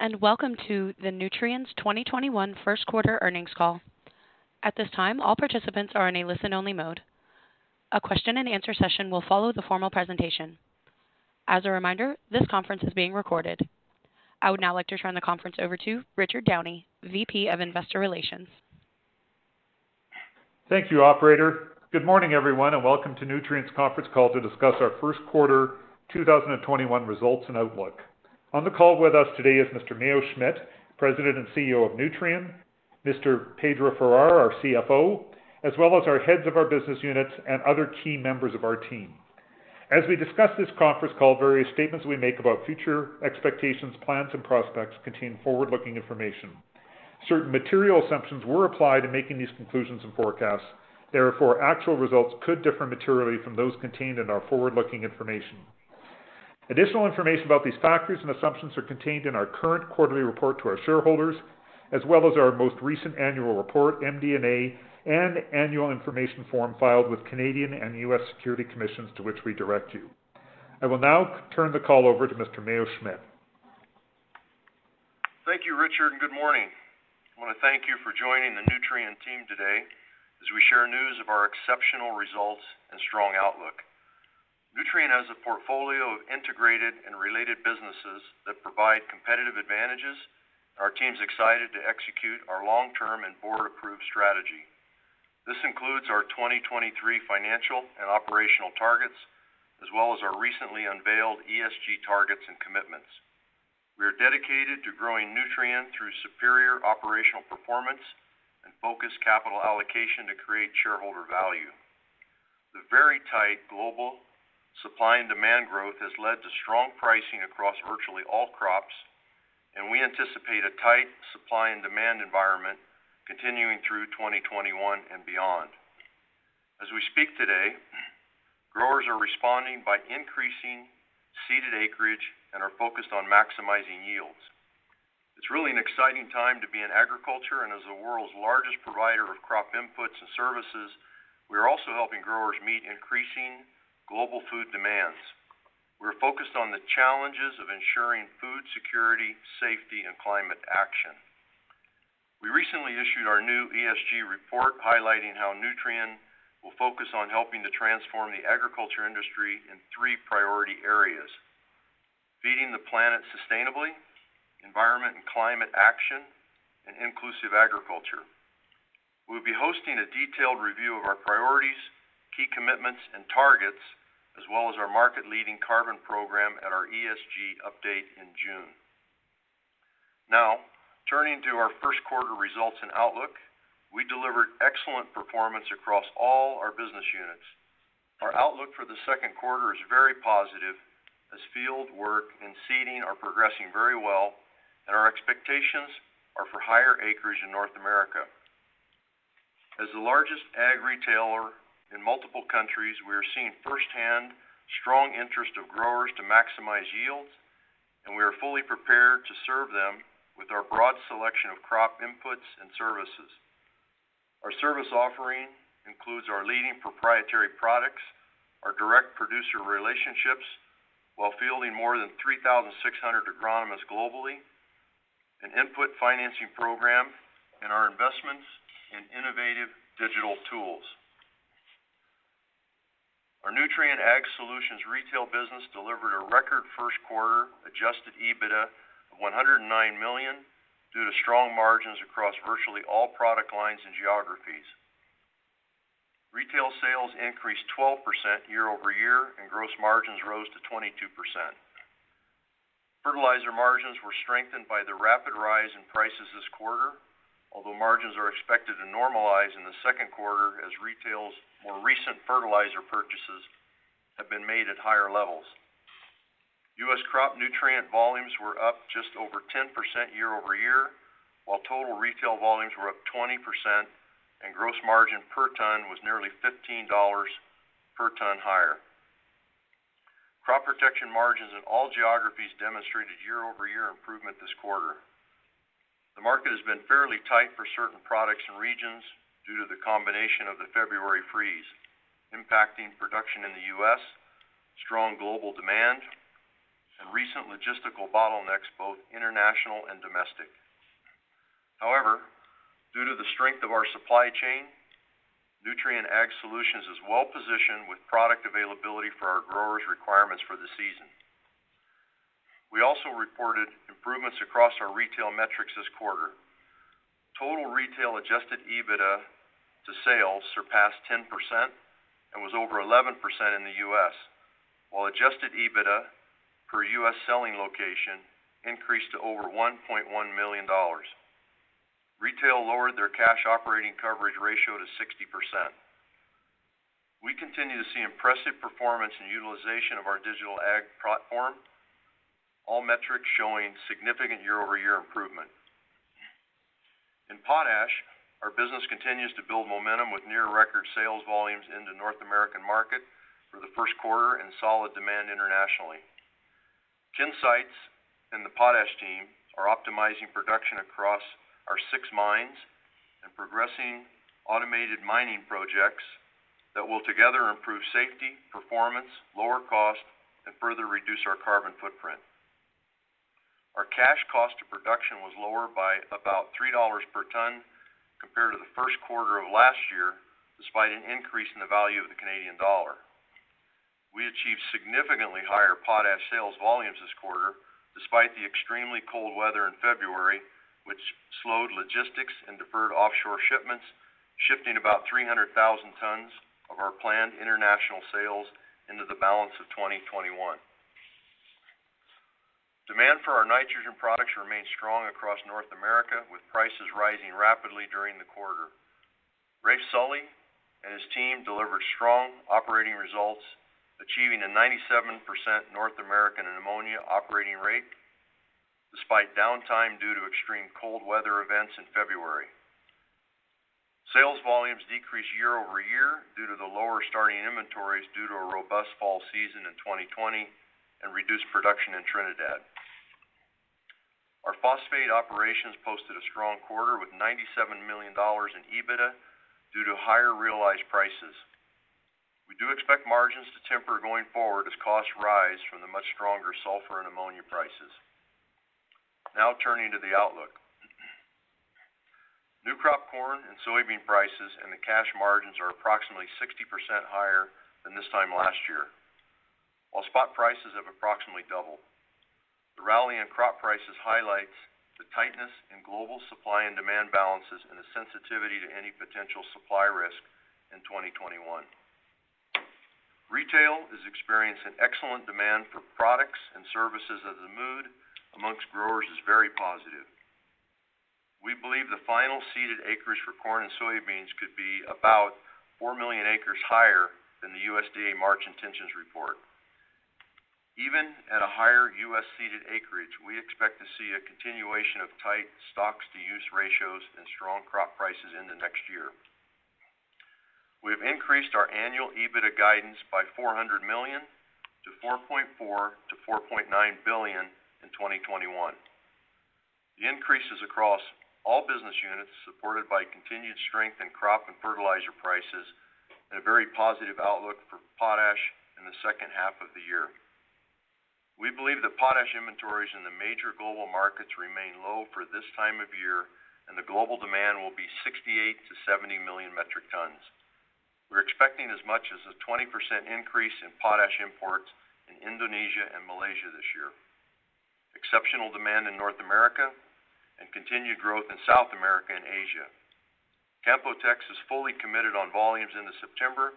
And welcome to the Nutrien's 2021 first quarter earnings call. At this time, all participants are in a listen-only mode. A question and answer session will follow the formal presentation. As a reminder, this conference is being recorded. I would now like to turn the conference over to Richard Downey, VP of Investor Relations. Thank you, operator. Good morning, everyone, and welcome to Nutrien's conference call to discuss our first quarter 2021 results and outlook. On the call with us today is Mr. Mayo Schmidt, President and CEO of Nutrien, Mr. Pedro Farah, our CFO, as well as our heads of our business units and other key members of our team. As we discuss this conference call, various statements we make about future expectations, plans, and prospects contain forward-looking information. Certain material assumptions were applied in making these conclusions and forecasts. Therefore, actual results could differ materially from those contained in our forward-looking information. Additional information about these factors and assumptions are contained in our current quarterly report to our shareholders, as well as our most recent annual report, MD&A, and annual information form filed with Canadian and U.S. security commissions to which we direct you. I will now turn the call over to Mr. Mayo Schmidt. Thank you, Richard, and good morning. I want to thank you for joining the Nutrien team today as we share news of our exceptional results and strong outlook. Nutrien has a portfolio of integrated and related businesses that provide competitive advantages. Our team's excited to execute our long-term and board-approved strategy. This includes our 2023 financial and operational targets, as well as our recently unveiled ESG targets and commitments. We are dedicated to growing Nutrien through superior operational performance and focused capital allocation to create shareholder value. The very tight global supply and demand growth has led to strong pricing across virtually all crops, and we anticipate a tight supply and demand environment continuing through 2021 and beyond. As we speak today, growers are responding by increasing seeded acreage and are focused on maximizing yields. It's really an exciting time to be in agriculture, and as the world's largest provider of crop inputs and services, we are also helping growers meet increasing global food demands. We're focused on the challenges of ensuring food security, safety, and climate action. We recently issued our new ESG report highlighting how Nutrien will focus on helping to transform the agriculture industry in three priority areas: feeding the planet sustainably, environment and climate action, and inclusive agriculture. We'll be hosting a detailed review of our priorities, key commitments, and targets, as well as our market-leading carbon program at our ESG update in June. Now, turning to our first quarter results and outlook, we delivered excellent performance across all our business units. Our outlook for the second quarter is very positive as field work and seeding are progressing very well, and our expectations are for higher acreage in North America. As the largest ag retailer in multiple countries, we are seeing firsthand strong interest of growers to maximize yields, and we are fully prepared to serve them with our broad selection of crop inputs and services. Our service offering includes our leading proprietary products, our direct producer relationships, while fielding more than 3,600 agronomists globally, an input financing program, and our investments in innovative digital tools. Our Nutrien Ag Solutions retail business delivered a record first quarter adjusted EBITDA of 109 million due to strong margins across virtually all product lines and geographies. Retail sales increased 12% year-over-year, and gross margins rose to 22%. Fertilizer margins were strengthened by the rapid rise in prices this quarter, although margins are expected to normalize in the second quarter as retail's more recent fertilizer purchases have been made at higher levels. U.S. crop nutrient volumes were up just over 10% year-over-year, while total retail volumes were up 20% and gross margin per ton was nearly $15 per ton higher. Crop protection margins in all geographies demonstrated year-over-year improvement this quarter. The market has been fairly tight for certain products and regions due to the combination of the February freeze, impacting production in the U.S., strong global demand, and recent logistical bottlenecks, both international and domestic. However, due to the strength of our supply chain, Nutrien Ag Solutions is well-positioned with product availability for our growers' requirements for the season. We also reported improvements across our retail metrics this quarter. Total retail adjusted EBITDA to sales surpassed 10% and was over 11% in the U.S., while adjusted EBITDA per U.S. selling location increased to over $1.1 million. Retail lowered their cash operating coverage ratio to 60%. We continue to see impressive performance and utilization of our digital ag platform, all metrics showing significant year-over-year improvement. In potash, our business continues to build momentum with near record sales volumes in the North American market for the first quarter and solid demand internationally. Ken Seitz and the potash team are optimizing production across our six mines and progressing automated mining projects that will together improve safety, performance, lower cost, and further reduce our carbon footprint. Our cash cost of production was lower by about $3 per ton compared to the first quarter of last year, despite an increase in the value of the Canadian dollar. We achieved significantly higher potash sales volumes this quarter, despite the extremely cold weather in February, which slowed logistics and deferred offshore shipments, shifting about 300,000 tons of our planned international sales into the balance of 2021. Demand for our nitrogen products remained strong across North America, with prices rising rapidly during the quarter. Raef Sully and his team delivered strong operating results, achieving a 97% North American ammonia operating rate despite downtime due to extreme cold weather events in February. Sales volumes decreased year-over-year due to the lower starting inventories due to a robust fall season in 2020 and reduced production in Trinidad. Our phosphate operations posted a strong quarter with $97 million in EBITDA due to higher realized prices. We do expect margins to temper going forward as costs rise from the much stronger sulfur and ammonia prices. Now turning to the outlook. New crop corn and soybean prices and the cash margins are approximately 60% higher than this time last year, while spot prices have approximately doubled. The rally in crop prices highlights the tightness in global supply and demand balances and the sensitivity to any potential supply risk in 2021. Retail is experiencing excellent demand for products and services as the mood amongst growers is very positive. We believe the final seeded acres for corn and soybeans could be about 4 million acres higher than the USDA March intentions report. Even at a higher U.S. seeded acreage, we expect to see a continuation of tight stocks-to-use ratios and strong crop prices in the next year. We have increased our annual EBITDA guidance by 400 million to $4.4 billion-$4.9 billion in 2021. The increase is across all business units, supported by continued strength in crop and fertilizer prices and a very positive outlook for potash in the second half of the year. We believe that potash inventories in the major global markets remain low for this time of year, and the global demand will be 68 to 70 million metric tons. We're expecting as much as a 20% increase in potash imports in Indonesia and Malaysia this year. Exceptional demand in North America and continued growth in South America and Asia. Canpotex is fully committed on volumes into September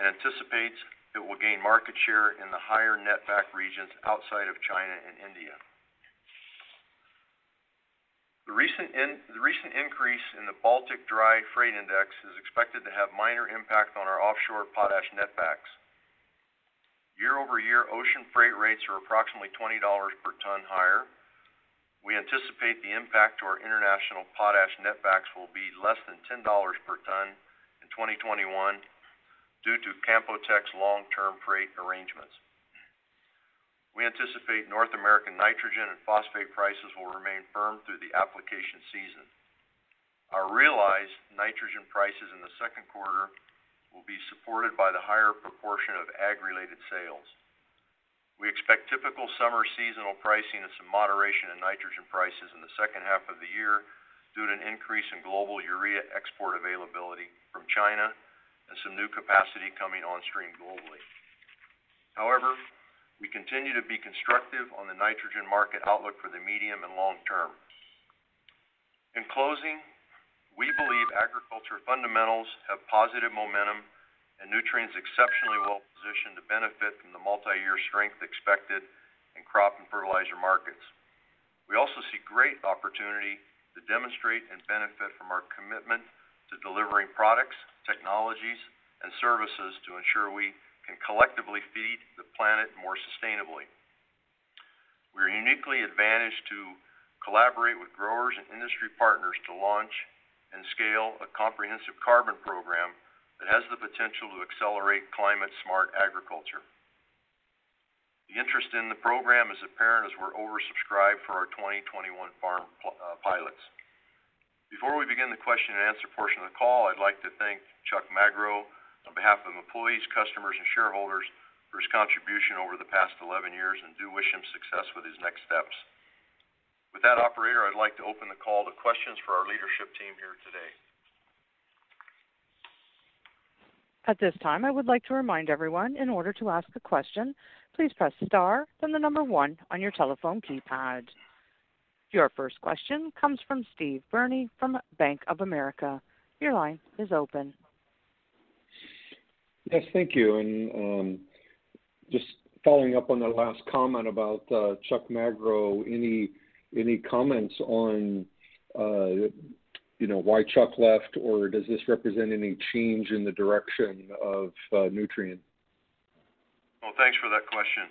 and anticipates it will gain market share in the higher netback regions outside of China and India. The recent increase in the Baltic Dry Freight Index is expected to have minor impact on our offshore potash netbacks. Year-over-year, ocean freight rates are approximately $20 per ton higher. We anticipate the impact to our international potash netbacks will be less than $10 per ton in 2021 due to Canpotex long-term freight arrangements. We anticipate North American nitrogen and phosphate prices will remain firm through the application season. Our realized nitrogen prices in the second quarter will be supported by the higher proportion of ag-related sales. We expect typical summer seasonal pricing and some moderation in nitrogen prices in the second half of the year due to an increase in global urea export availability from China and some new capacity coming on stream globally. However, we continue to be constructive on the nitrogen market outlook for the medium and long term. In closing, we believe agriculture fundamentals have positive momentum and Nutrien's exceptionally well-positioned to benefit from the multi-year strength expected in crop and fertilizer markets. We also see great opportunity to demonstrate and benefit from our commitment to delivering products, technologies, and services to ensure we can collectively feed the planet more sustainably. We are uniquely advantaged to collaborate with growers and industry partners to launch and scale a comprehensive carbon program that has the potential to accelerate climate-smart agriculture. The interest in the program is apparent as we're oversubscribed for our 2021 farm uh, pilots. Before we begin the question and answer portion of the call, I'd like to thank Chuck Magro on behalf of employees, customers, and shareholders for his contribution over the past 11 years and do wish him success with his next steps. With that, operator, I'd like to open the call to questions for our leadership team here today. At this time, I would like to remind everyone, in order to ask a question, please press star, then the number one on your telephone keypad. Your first question comes from Steve Byrne from Bank of America. Your line is open. Yes, thank you. And um just following up on the last comment about uh, Chuck Magro, any comments on uh, why Chuck left, or does this represent any change in the direction of uh, Nutrien? Well, thanks for that question.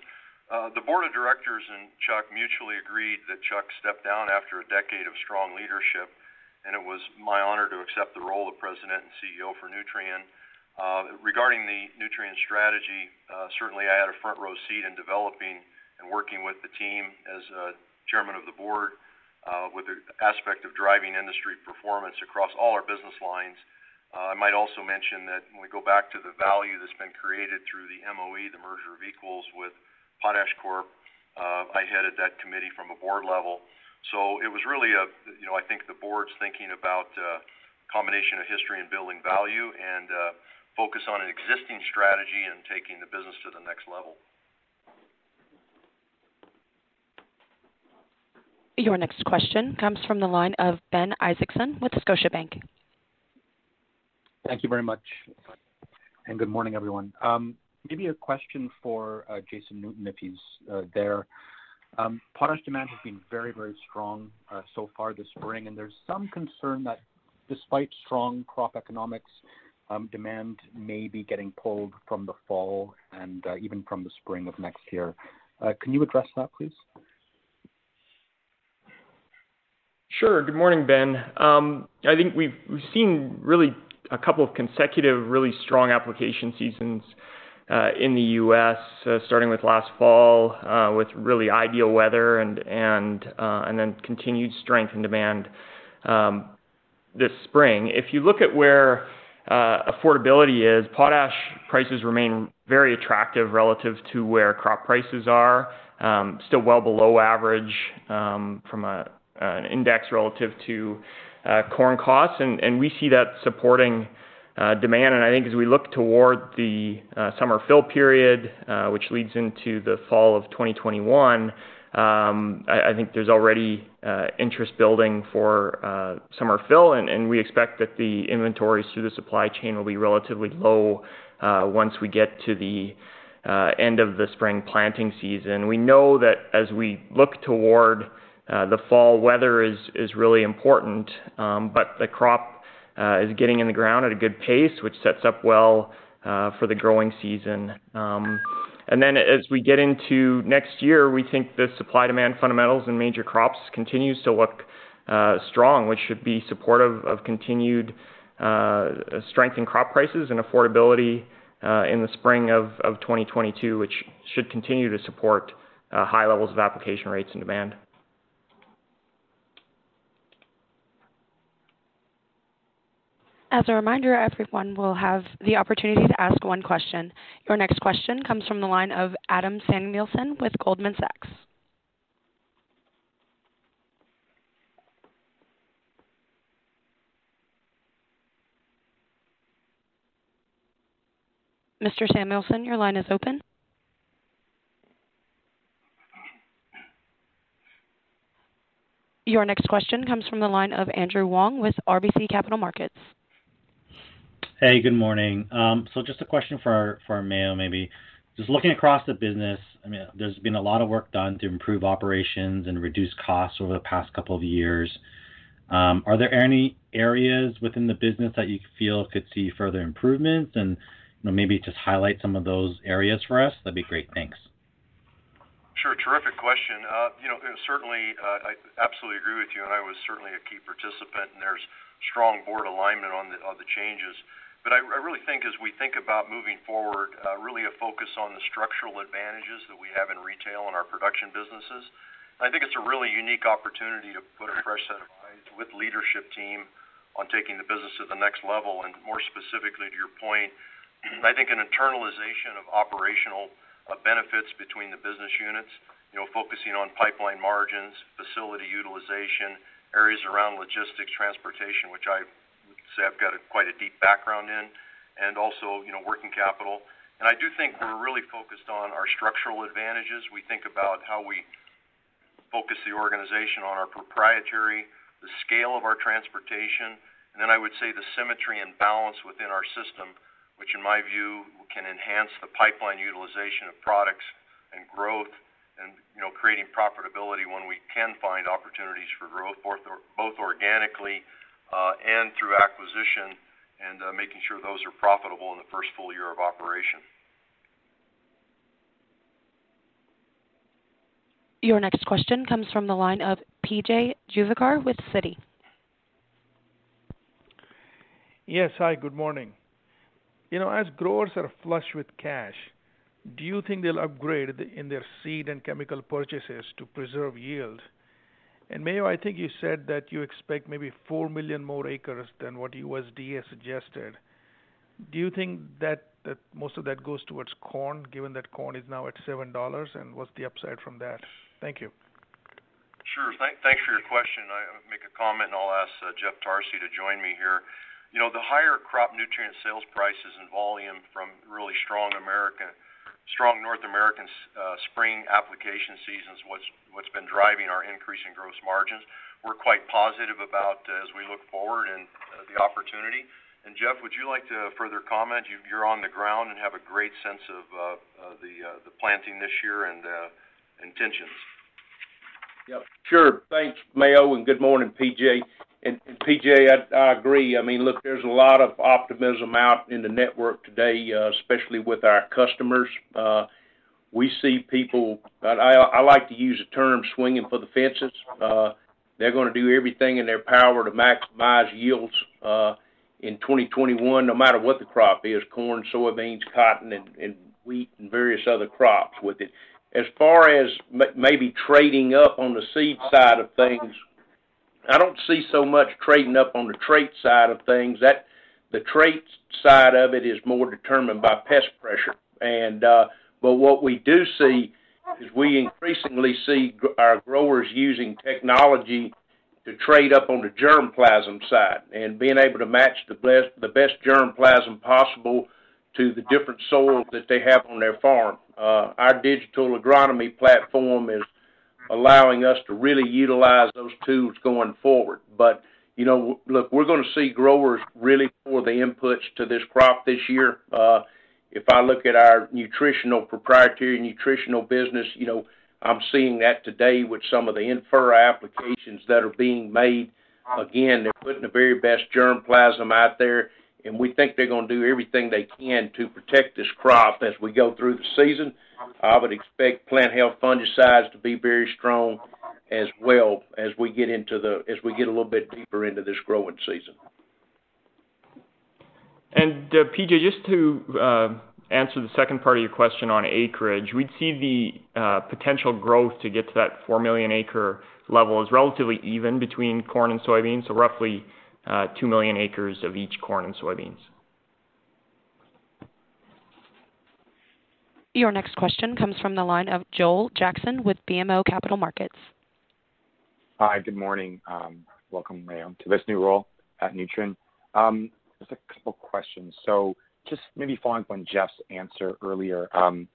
Uh, the board of directors and Chuck mutually agreed that Chuck step down after a decade of strong leadership, and it was my honor to accept the role of President and CEO for Nutrien. Uh, regarding the Nutrien strategy, uh, certainly I had a front-row seat in developing and working with the team as chairman of the board, with the aspect of driving industry performance across all our business lines. I might also mention that when we go back to the value that's been created through the MOE, the merger of equals with PotashCorp, uh, I headed that committee from a board level. So it was really, a, you know, I think the board's thinking about a combination of history and building value and uh, focus on an existing strategy and taking the business to the next level. Your next question comes from the line of Ben Isaacson with Scotiabank. Thank you very much. And good morning, everyone. Um, Maybe a question for uh, Jason Newton, if he's uh, there. Um, potash demand has been very very strong uh, so far this spring, and there's some concern that despite strong crop economics, um, demand may be getting pulled from the fall and even from the spring of next year. Can you address that, please? Sure. Good morning, Ben. Um, I think we've seen really a couple of consecutive, really strong application seasons Uh, in the U.S., uh, starting with last fall, uh, with really ideal weather and then continued strength in demand um, this spring. If you look at where affordability is, potash prices remain very attractive relative to where crop prices are. Um, still well below average um, from an index relative to corn costs, and we see that supporting Uh, demand. And I think as we look toward the uh, summer fill period, uh, which leads into the fall of 2021, um, I think there's already interest building for summer fill, and we expect that the inventories through the supply chain will be relatively low once we get to the end of the spring planting season. We know that as we look toward the fall, weather is really important, um, but the crop Uh, is getting in the ground at a good pace, which sets up well uh, for the growing season. Um, and then as we get into next year, we think the supply-demand fundamentals in major crops continues to look uh, strong, which should be supportive of continued strength in crop prices and affordability in the spring of 2022, which should continue to support high levels of application rates and demand. As a reminder, everyone will have the opportunity to ask one question. Your next question comes from the line of Adam Samuelson with Goldman Sachs. Mr. Samuelson, your line is open. Your next question comes from the line of Andrew Wong with RBC Capital Markets. Hey, good morning. Um so just a question for Mayo, maybe. Just looking across the business, I mean, there's been a lot of work done to improve operations and reduce costs over the past couple of years. Um, are there any areas within the business that you feel could see further improvements? And, you know, maybe just highlight some of those areas for us. That'd be great. Thanks. Sure. Terrific question. Uh, you know, certainly, uh, I absolutely agree with you, and I was certainly a key participant, and there's strong board alignment on the changes. I really think as we think about moving forward, uh, really a focus on the structural advantages that we have in retail and our production businesses. I think it's a really unique opportunity to put a fresh set of eyes with leadership team on taking the business to the next level. And more specifically to your point, I think an internalization of operational uh, benefits between the business units, you know, focusing on pipeline margins, facility utilization, areas around logistics, transportation, which I say I've got quite a deep background in, and also, you know, working capital. And I do think we're really focused on our structural advantages. We think about how we focus the organization on our proprietary, the scale of our transportation, and then I would say the symmetry and balance within our system, which in my view, can enhance the pipeline utilization of products and growth and, you know, creating profitability when we can find opportunities for growth, both organically Uh, and through acquisition and uh, making sure those are profitable in the first full year of operation. Your next question comes from the line of P.J. Juvekar with Citi. Yes. Hi, good morning. You know, as growers are flush with cash, do you think they'll upgrade in their seed and chemical purchases to preserve yield? Mayo, I think you said that you expect maybe 4 million more acres than what USDA suggested. Do you think that most of that goes towards corn, given that corn is now at $7? And what's the upside from that? Thank you. Sure. Thanks for your question. I'll make a comment, and I'll ask uh, Jeff Tarsi to join me here. You know, the higher crop nutrient sales prices and volume from really strong North American uh, spring application seasons what's been driving our increase in gross margins. We're quite positive about uh, as we look forward and uh, the opportunity. And Jeff, would you like to further comment? You're on the ground and have a great sense of the planting this year and intentions. Yep. Sure. Thanks, Mayo, and good morning, P.J. P.J., I agree. I mean, look, there's a lot of optimism out in the network today, uh, especially with our customers. Uh, we see people. I like to use the term swinging for the fences. Uh, they're gonna do everything in their power to maximize yields in 2021, no matter what the crop is, corn, soybeans, cotton, and wheat, and various other crops with it. As far as maybe trading up on the seed side of things, I don't see so much trading up on the trait side of things. That The trait side of it is more determined by pest pressure. And uh, But what we do see is we increasingly see our growers using technology to trade up on the germplasm side and being able to match the best germplasm possible to the different soils that they have on their farm. Uh, our digital agronomy platform is allowing us to really utilize those tools going forward. But you know, look, we're gonna see growers really pour the inputs to this crop this year. Uh, if I look at our nutritional, proprietary nutritional business, you know, I'm seeing that today with some of the in-furrow applications that are being made. Again, they're putting the very best germplasm out there, and we think they're gonna do everything they can to protect this crop as we go through the season. I would expect plant health fungicides to be very strong as well as we get into the as we get a little bit deeper into this growing season. And uh, PJ, just to answer the second part of your question on acreage, we'd see the potential growth to get to that 4 million acre level is relatively even between corn and soybeans, so roughly Uh, 2 million acres of each corn and soybeans. Your next question comes from the line of Joel Jackson with BMO Capital Markets. Hi, good morning. Um, welcome, Mayo, to this new role at Nutrien. Um, just a couple questions. So just maybe following up on Jeff's answer earlier, um,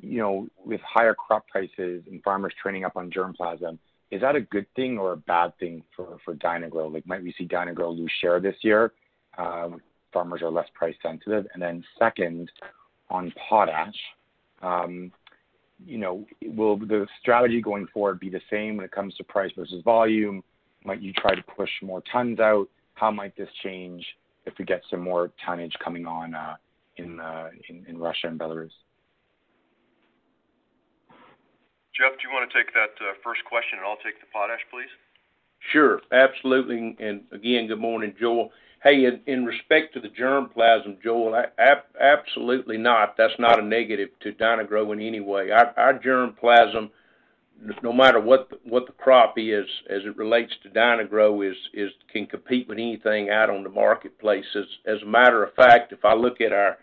you know, with higher crop prices and farmers trading up on germplasm, is that a good thing or a bad thing for Dyna-Gro? Like, might we see Dyna-Gro lose share this year, um, farmers are less price sensitive? And then, Second, on potash, um, you know, will the strategy going forward be the same when it comes to price versus volume? Might you try to push more tons out? How might this change if we get some more tonnage coming on uh, uh, in in Russia and Belarus? Jeff, do you wanna take that uh, first question, and I'll take the potash, please? Sure. Absolutely. And again, good morning, Joel. Hey, in respect to the germplasm, Joel, absolutely not. That's not a negative to Dyna-Gro in any way. Our germplasm, no matter what the crop is, as it relates to Dyna-Gro, can compete with anything out on the marketplace. As a matter of fact, if I look at our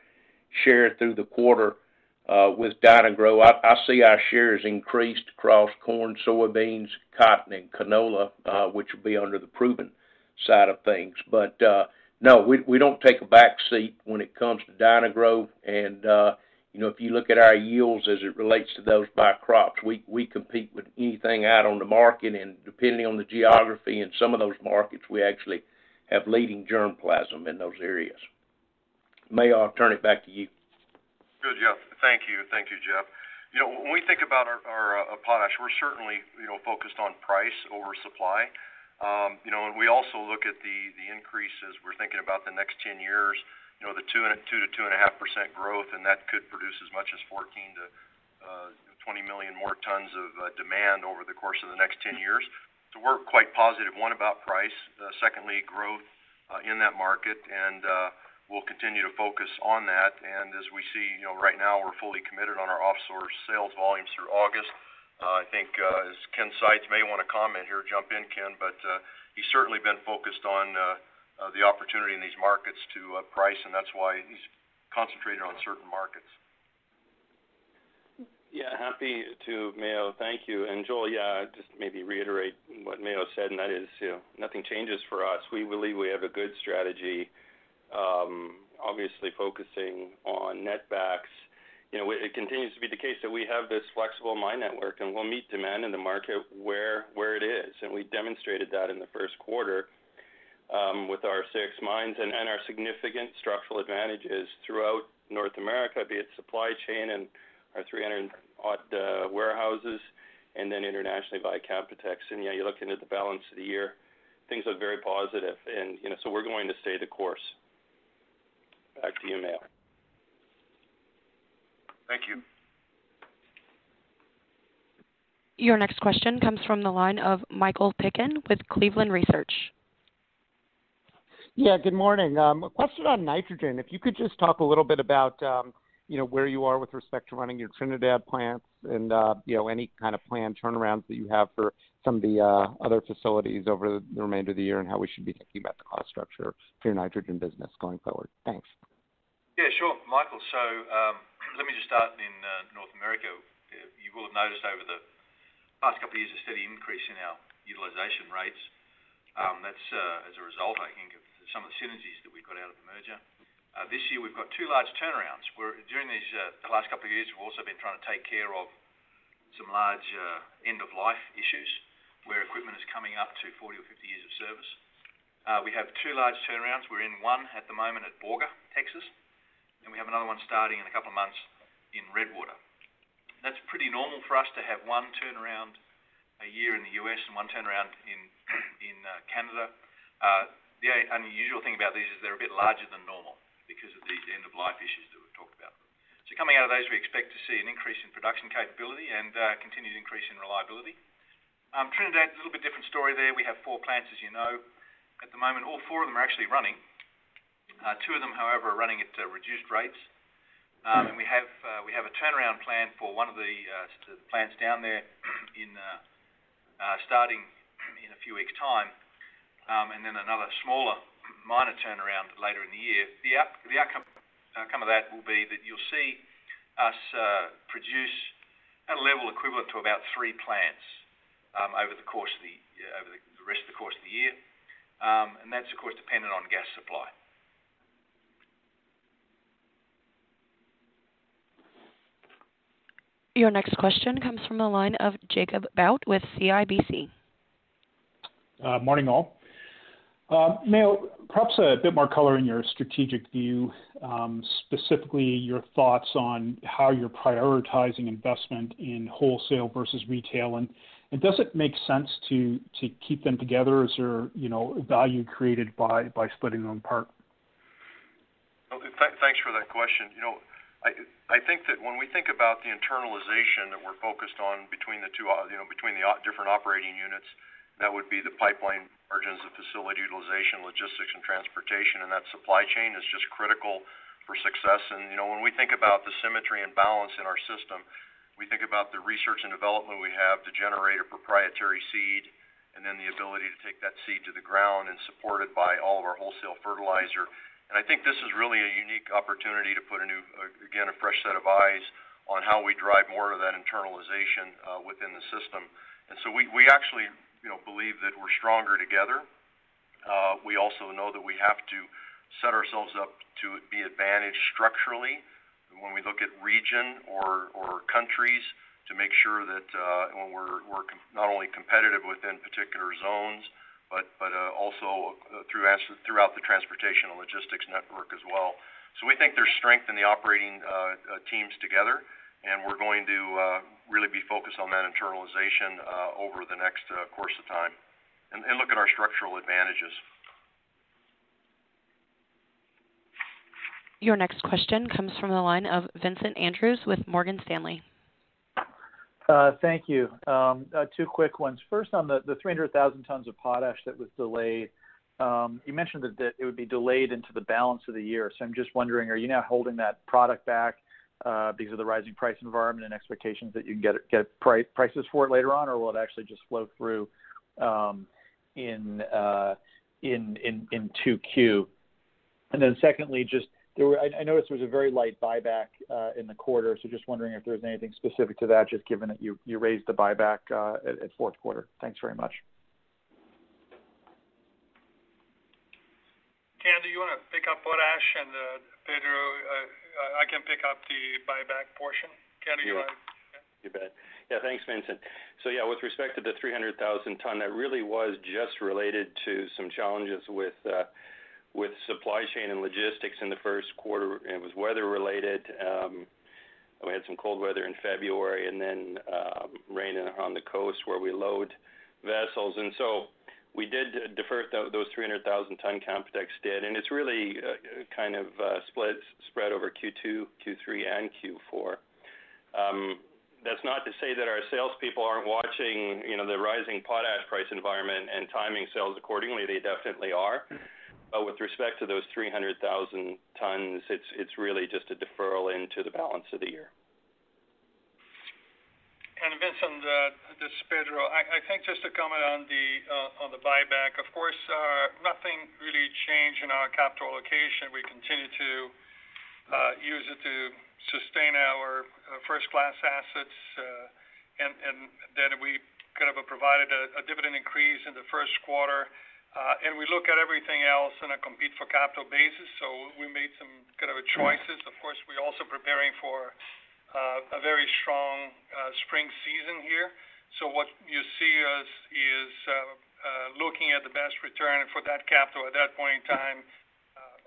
share through the quarter Uh, with Dyna-Gro, I see our shares increased across corn, soybeans, cotton, and canola, uh, which will be under the proven side of things. But uh, no, we don't take a back seat when it comes to Dyna-Gro. You know, if you look at our yields as it relates to those by crops, we compete with anything out on the market. And depending on the geography in some of those markets, we actually have leading germplasm in those areas. Mayo, I'll turn it back to you. Good. Yeah. Thank you. Thank you, Jeff. You know, when we think about our uh, uh, potash, we're certainly, you know, focused on price over supply. Um, you know, and we also look at the increases. We're thinking about the next 10 years, you know, the 2%-2.5% growth, and that could produce as much as 14-20 uh, million more tons of demand over the course of the next 10 years. So we're quite positive, one, about price, secondly, growth in that market, and we'll continue to focus on that. And as we see, you know, right now we're fully committed on our off-source sales volumes through August. Uh, I think, uh, as Ken Seitz may wanna comment here, jump in, Ken, but uh, he's certainly been focused on the opportunity in these markets to price, and that's why he's concentrated on certain markets. Yeah, happy to, Mayo. Thank you. And Joel, yeah, just maybe reiterate what Mayo said, and that is, you know, nothing changes for us. We believe we have a good strategy, Um, obviously focusing on netbacks. You know, it continues to be the case that we have this flexible mine network, and we'll meet demand in the market where it is. And we demonstrated that in the first quarter um, with our six mines and our significant structural advantages throughout North America, be it supply chain and our 300-odd uh, warehouses, and then internationally by Canpotex. Yeah, you look into the balance of the year, things look very positive. And, you know, so we're going to stay the course. Back to you, Mayo. Thank you. Your next question comes from the line of Michael Piken with Cleveland Research. Yeah, good morning. Um, a question on nitrogen. If you could just talk a little bit about, um, you know, where you are with respect to running your Trinidad plants and, uh, you know, any kind of planned turnarounds that you have for some of the uh, other facilities over the remainder of the year, and how we should be thinking about the cost structure for your nitrogen business going forward. Thanks. Yeah, sure, Michael. So um let me just start in uh, North America. You will have noticed over the past couple of years a steady increase in our utilization rates. Um, that's as a result, I think, of some of the synergies that we got out of the merger. Uh, this year we've got two large turnarounds, during these uh, the last couple of years, we've also been trying to take care of some large uh, end-of-life issues, where equipment is coming up to 40 or 50 years of service. We have two large turnarounds. We're in one at the moment at Borger, Texas, and we have another one starting in a couple of months in Redwater. That's pretty normal for us to have one turnaround a year in the U.S. and one turnaround in Canada. The unusual thing about these is they're a bit larger than normal because of the end-of-life issues that we've talked about. So coming out of those, we expect to see an increase in production capability and uh, continued increase in reliability. Um, Trinidad, a little bit different story there. We have four plants, as you know. At the moment, all four of them are actually running. Uh, two of them, however, are running at uh, reduced rates. Um, and we have a turnaround plan for one of the plants down there starting in a few weeks' time, um, and then another smaller minor turnaround later in the year. The outcome of that will be that you'll see us uh, produce at a level equivalent to about three plants um, over the course of uh, the rest of the course of the year. Um, and that's, of course, dependent on gas supply. Your next question comes from the line of Jacob Bout with CIBC. Uh, morning, all. Uh, Mayo, perhaps a bit more color in your strategic view, um, specifically your thoughts on how you're prioritizing investment in wholesale versus retail. And does it make sense to to keep them together? Is there you know, value created by splitting them apart? Thanks for that question. You know, I I think that when we think about the internalization that we're focused on between the two uh, you know between the uh, different operating units, that would be the pipeline margins, the facility utilization, logistics and transportation, and that supply chain is just critical for success. And you know, when we think about the symmetry and balance in our system, we think about the research and development we have to generate a proprietary seed, and then the ability to take that seed to the ground and support it by all of our wholesale fertilizer. And I think this is really a unique opportunity to put, a new, again, a fresh set of eyes on how we drive more of that internalization uh, within the system. And so we actually believe that we're stronger together. Uh, we also know that we have to set ourselves up to be advantaged structurally when we look at region or or countries to make sure that uh, when we're we're not only competitive within particular zones, but but uh, also throughout the transportation and logistics network as well. So we think there's strength in the operating teams together, and we're going to uh, really be focused on that internalization uh, over the next uh, course of time and look at our structural advantages. Your next question comes from the line of Vincent Andrews with Morgan Stanley. Thank you. Um, two quick ones. First, on the 300,000 tons of potash that was delayed. Um, you mentioned that it would be delayed into the balance of the year. So I'm just wondering, are you now holding that product back because of the rising price environment and expectations that you can get prices for it later on, or will it actually just flow through um, in uh, in in in 2Q? And then secondly, just there were, I noticed there was a very light buyback uh, in the quarter, so just wondering if there's anything specific to that, just given that you you raised the buyback at fourth quarter. Thanks very much. Ken, do you want to pick up potash and Pedro, Uh, I can pick up the buyback portion. Ken, do you want to? You bet. Yeah, thanks, Vincent. So yeah, with respect to the 300,000 ton, that really was just related to some challenges uh, with supply chain and logistics in the first quarter. It was weather related. Um, we had some cold weather in February and then um, rain on the coast where we load vessels. We did defer those 300,000 ton Canpotex did, and it's really uh, kind of uh, spread over Q2, Q3, and Q4. Um, that's not to say that our salespeople aren't watching you know, the rising potash price environment and timing sales accordingly. They definitely are. But with respect to those 300,000 tons, it's really just a deferral into the balance of the year. Vincent, uh, this is Pedro. I think just to comment on the uh, buyback, of course, uh, nothing really changed in our capital allocation. We continue to use it to sustain our first-class assets. And then we kind of provided a dividend increase in the first quarter. And we look at everything else on a compete for capital basis. So we made some kind of choices. Of course, we're also preparing for Uh, a very strong uh, spring season here. So what you see us is uh, looking at the best return for that capital at that point in time.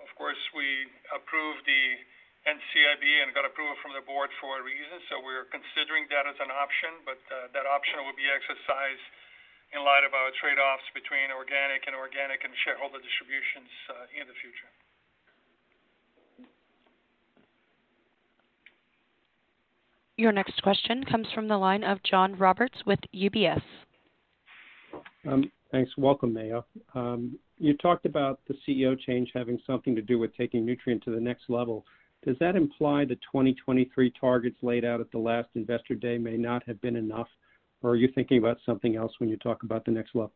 Of course, we approved the NCIB and got approval from the board for a reason. So we're considering that as an option, but that option will be exercised in light of our trade-offs between organic and shareholder distributions in the future. Your next question comes from the line of John Roberts with UBS. Um, thanks. Welcome, Mayo. Um, you talked about the CEO change having something to do with taking Nutrien to the next level. Does that imply the 2023 targets laid out at the last Investor Day may not have been enough, or are you thinking about something else when you talk about the next level?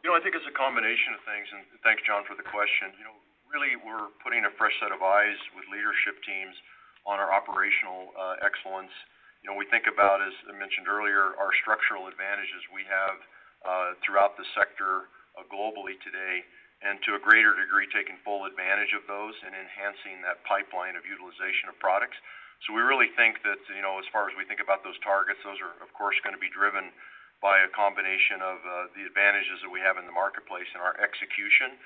You know, I think it's a combination of things, and thanks, John, for the question. You know, really, we're putting a fresh set of eyes with leadership teams on our operational uh, excellence. You know, we think about, as I mentioned earlier, our structural advantages we have uh, throughout the sector uh, globally today, and to a greater degree, taking full advantage of those and enhancing that pipeline of utilization of products. So we really think that, you know, as far as we think about those targets, those are, of course, gonna be driven by a combination of the advantages that we have in the marketplace and our execution.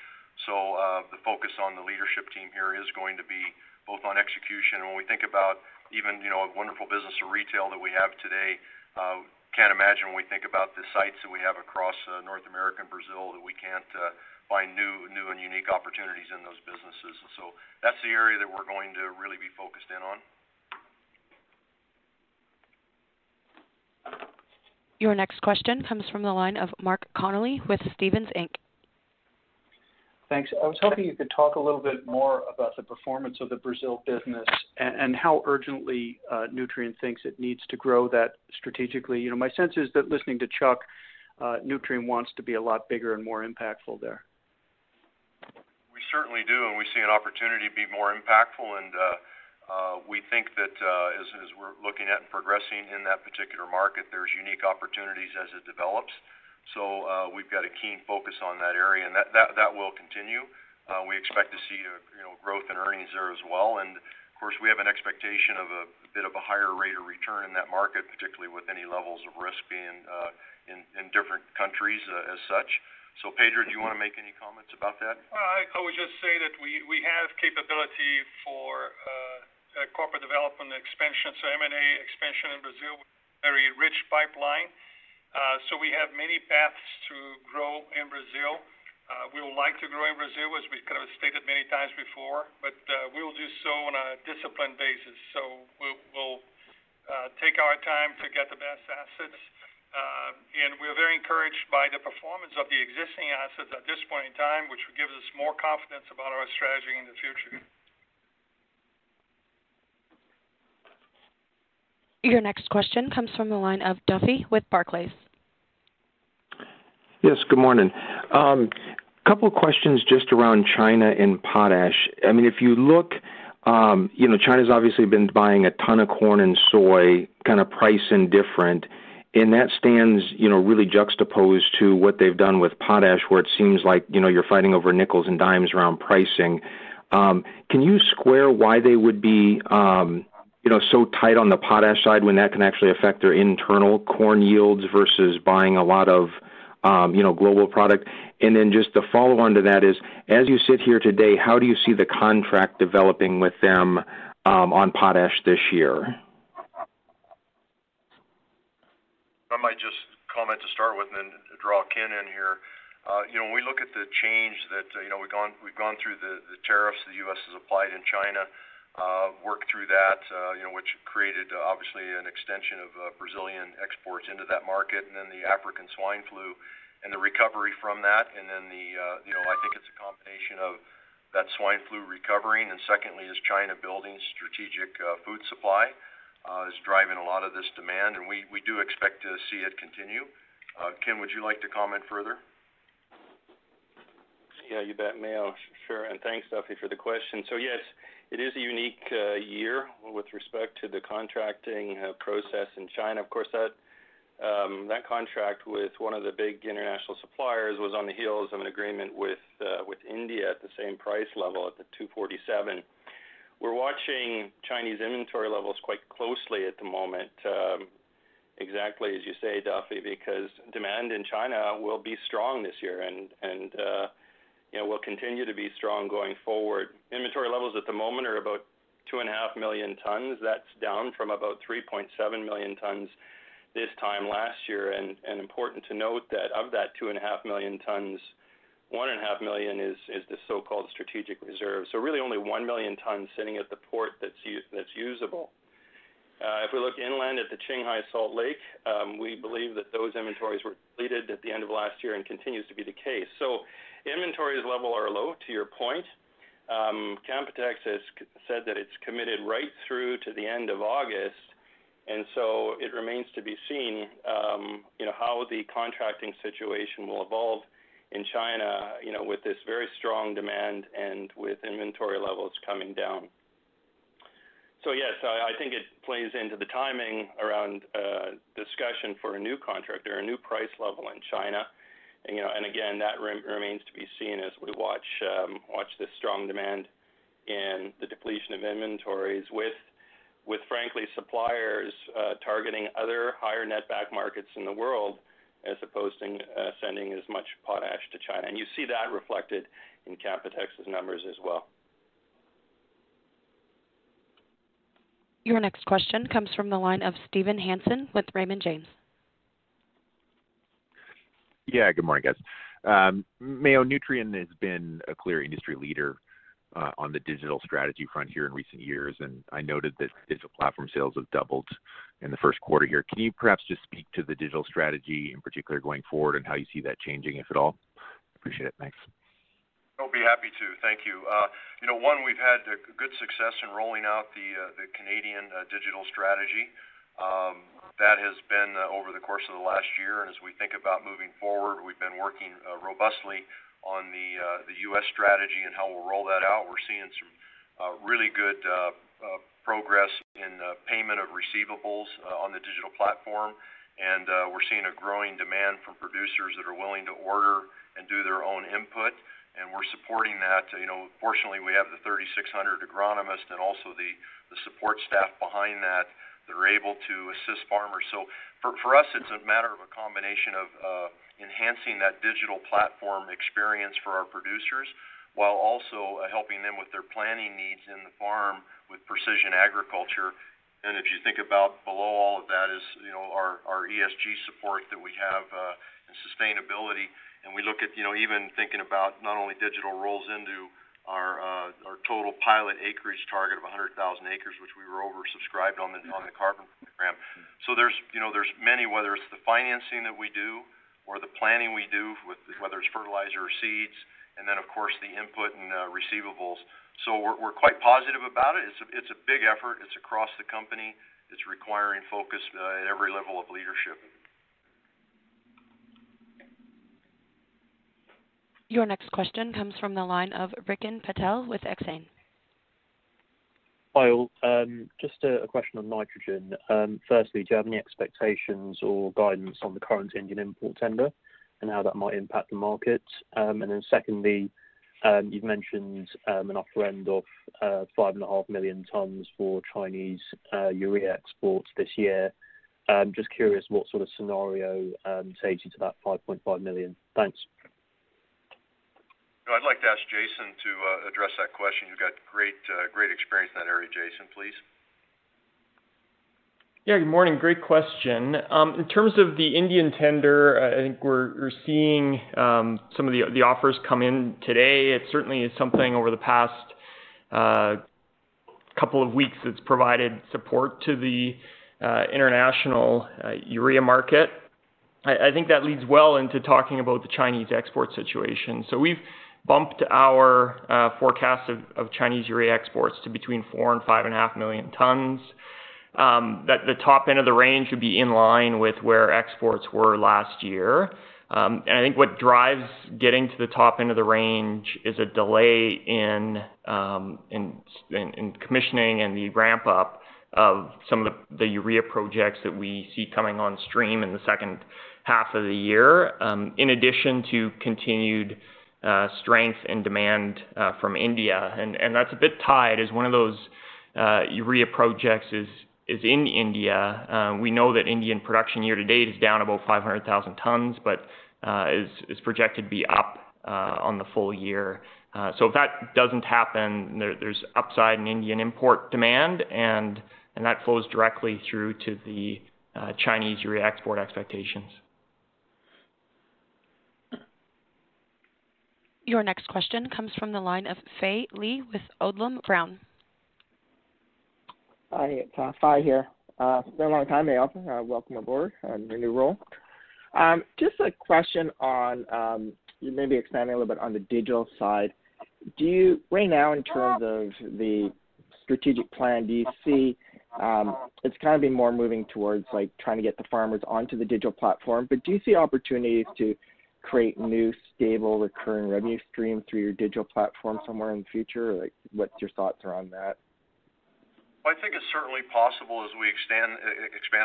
So uh the focus on the leadership team here is going to be both on execution. And when we think about even, you know, a wonderful business of retail that we have today, uh, can't imagine when we think about the sites that we have across uh, North America and Brazil, that we can't uh, find new and unique opportunities in those businesses. So that's the area that we're going to really be focused in on. Your next question comes from the line of Mark Connelly with Stephens Inc. Thanks. I was hoping you could talk a little bit more about the performance of the Brazil business and how urgently uh, Nutrien thinks it needs to grow that strategically. You know, my sense is that listening to Chuck, uh, Nutrien wants to be a lot bigger and more impactful there. We certainly do, and we see an opportunity to be more impactful. And uh, we think that, as we're looking at and progressing in that particular market, there's unique opportunities as it develops. Uh, we've got a keen focus on that area, and that will continue. Uh, we expect to see, uh, you know, growth in earnings there as well. And of course, we have an expectation of a bit of a higher rate of return in that market, particularly with any levels of risk being in different countries, as such. So Pedro, do you wanna make any comments about that? I would just say that we have capability for corporate development expansion, so M&A expansion in Brazil, very rich pipeline. Uh, so we have many paths to grow in Brazil. Uh, we would like to grow in Brazil, as we kind of stated many times before, but uh, we will do so on a disciplined basis. So we'll take our time to get the best assets. And we're very encouraged by the performance of the existing assets at this point in time, which gives us more confidence about our strategy in the future. Your next question comes from the line of Duffy with Barclays. Yes, good morning. Um, couple questions just around China and potash. I mean, if you look, um, you know, China's obviously been buying a ton of corn and soy, kind of price indifferent, and that stands, you know, really juxtaposed to what they've done with potash, where it seems like, you know, you're fighting over nickels and dimes around pricing. Um, Can you square why they would be, um, you know, so tight on the potash side when that can actually affect their internal corn yields versus buying a lot of, Um, you know, global product? And then just the follow-on to that is, as you sit here today, how do you see the contract developing with them, um, on potash this year? I might just comment to start with and then draw Ken in here. Uh, you know, when we look at the change that, uh, you know, we've gone we've gone through the tariffs the U.S. has applied in China, Uh, worked through that, uh, you know, which created uh, obviously an extension of Brazilian exports into that market, and then the African swine fever and the recovery from that. And then the, you know, I think it's a combination of that swine fever recovering, and secondly is China building strategic food supply is driving a lot of this demand, and we do expect to see it continue. Ken, would you like to comment further? Yeah, you bet, Mayo. Sure. And thanks, Duffy, for the question. So yes, it is a unique uh, year with respect to the contracting uh, process in China. Of course, that um, that contract with one of the big international suppliers was on the heels of an agreement with uh, with India at the same price level at the 247. We're watching Chinese inventory levels quite closely at the moment, um, exactly as you say, Duffy, because demand in China will be strong this year and you know, will continue to be strong going forward. Inventory levels at the moment are about 2.5 million tons. That's down from about 3.7 million tons this time last year. And, and important to note that of that 2.5 million tons, 1.5 million is is the so-called strategic reserve. So really only 1 million tons sitting at the port that's that's usable. Uh, if we look inland at the Qinghai Salt Lake, um, we believe that those inventories were depleted at the end of last year and continues to be the case. Inventories level are low, to your point. Um, Canpotex has said that it's committed right through to the end of August, and so it remains to be seen, um, you know, how the contracting situation will evolve in China, you know, with this very strong demand and with inventory levels coming down. So yes, I think it plays into the timing around uh, discussion for a new contract or a new price level in China. You know, and again, that remains to be seen as we watch um, this strong demand and the depletion of inventories with frankly, suppliers uh, targeting other higher netback markets in the world as opposed to uh, sending as much potash to China. And you see that reflected in Canpotex's numbers as well. Your next question comes from the line of Steve Hansen with Raymond James. Yeah, good morning, guys. Um, Mayo, Nutrien has been a clear industry leader uh, on the digital strategy front here in recent years, and I noted that digital platform sales have doubled in the first quarter here. Can you perhaps just speak to the digital strategy, in particular, going forward, and how you see that changing, if at all? Appreciate it. Thanks. I'll be happy to. Thank you. Uh, you know, one, we've had good success in rolling out the uh, Canadian digital strategy. Um, that has been uh, over the course of the last year. And as we think about moving forward, we've been working uh, robustly on the uh, U.S. strategy and how we'll roll that out. We're seeing some really good progress in payment of receivables on the digital platform. And we're seeing a growing demand from producers that are willing to order and do their own input, and we're supporting that. You know, fortunately, we have the 3,600 agronomists and also the support staff behind that are able to assist farmers. So for for us, it's a matter of a combination of uh, enhancing that digital platform experience for our producers while also uh, helping them with their planning needs in the farm with precision agriculture. And if you think about below all of that is, you know, our ESG support that we have uh, and sustainability. And we look at, you know, even thinking about not only digital rolls into Uh, our total pilot acreage target of 100,000 acres, which we were oversubscribed on the on the carbon program. So there's, you know, there's many, whether it's the financing that we do or the planning we do with whether it's fertilizer or seeds, and then, of course, the input and uh, receivables. So we're quite positive about it. It's it's a big effort. It's across the company. It's requiring focus uh, at every level of leadership. Your next question comes from the line of Rikin Patel with Exane. Hi, all. Um, just a question on nitrogen. Um, firstly, do you have any expectations or guidance on the current Indian import tender and how that might impact the market? Um and then secondly, um, you've mentioned an upper end of uh, 5.5 million tons for Chinese uh, urea exports this year. Just curious what sort of scenario takes you to that 5.5 million. Thanks. I'd like to ask Jason to uh, address that question. You've got uh, great experience in that area. Jason, please. Yeah, good morning. Great question. Um, in terms of the Indian tender, I think we're seeing um, some of the offers come in today. It certainly is something over the past uh, couple of weeks that's provided support to the international urea market. I think that leads well into talking about the Chinese export situation. We've bumped our forecast of Chinese urea exports to between 4 and 5.5 million tons. Um that the top end of the range would be in line with where exports were last year. Um and I think what drives getting to the top end of the range is a delay in commissioning and the ramp up of some of the urea projects that we see coming on stream in the second half of the year, in addition to continued Uh, strength and demand uh, from India. And that's a bit tied as one of those uh, urea projects is is in India. We know that Indian production year to date is down about 500,000 tons, but is projected to be up on the full year. So if that doesn't happen, there's upside in Indian import demand, and and that flows directly through to the Chinese urea export expectations. Your next question comes from the line of Fai Lee with Odlum Brown. Hi, it's uh, Fai here. Uh, been a long time, Mayo. Uh, welcome aboard on your new role. Um, just a question on, um, you maybe expanding a little bit on the digital side. Do you right now, in terms of the strategic plan, do you see um, it's kind of been more moving towards like trying to get the farmers onto the digital platform, but do you see opportunities to create new, stable, recurring revenue stream through your digital platform somewhere in the future? Like, What's your thoughts around that? Well, I think it's certainly possible as we expand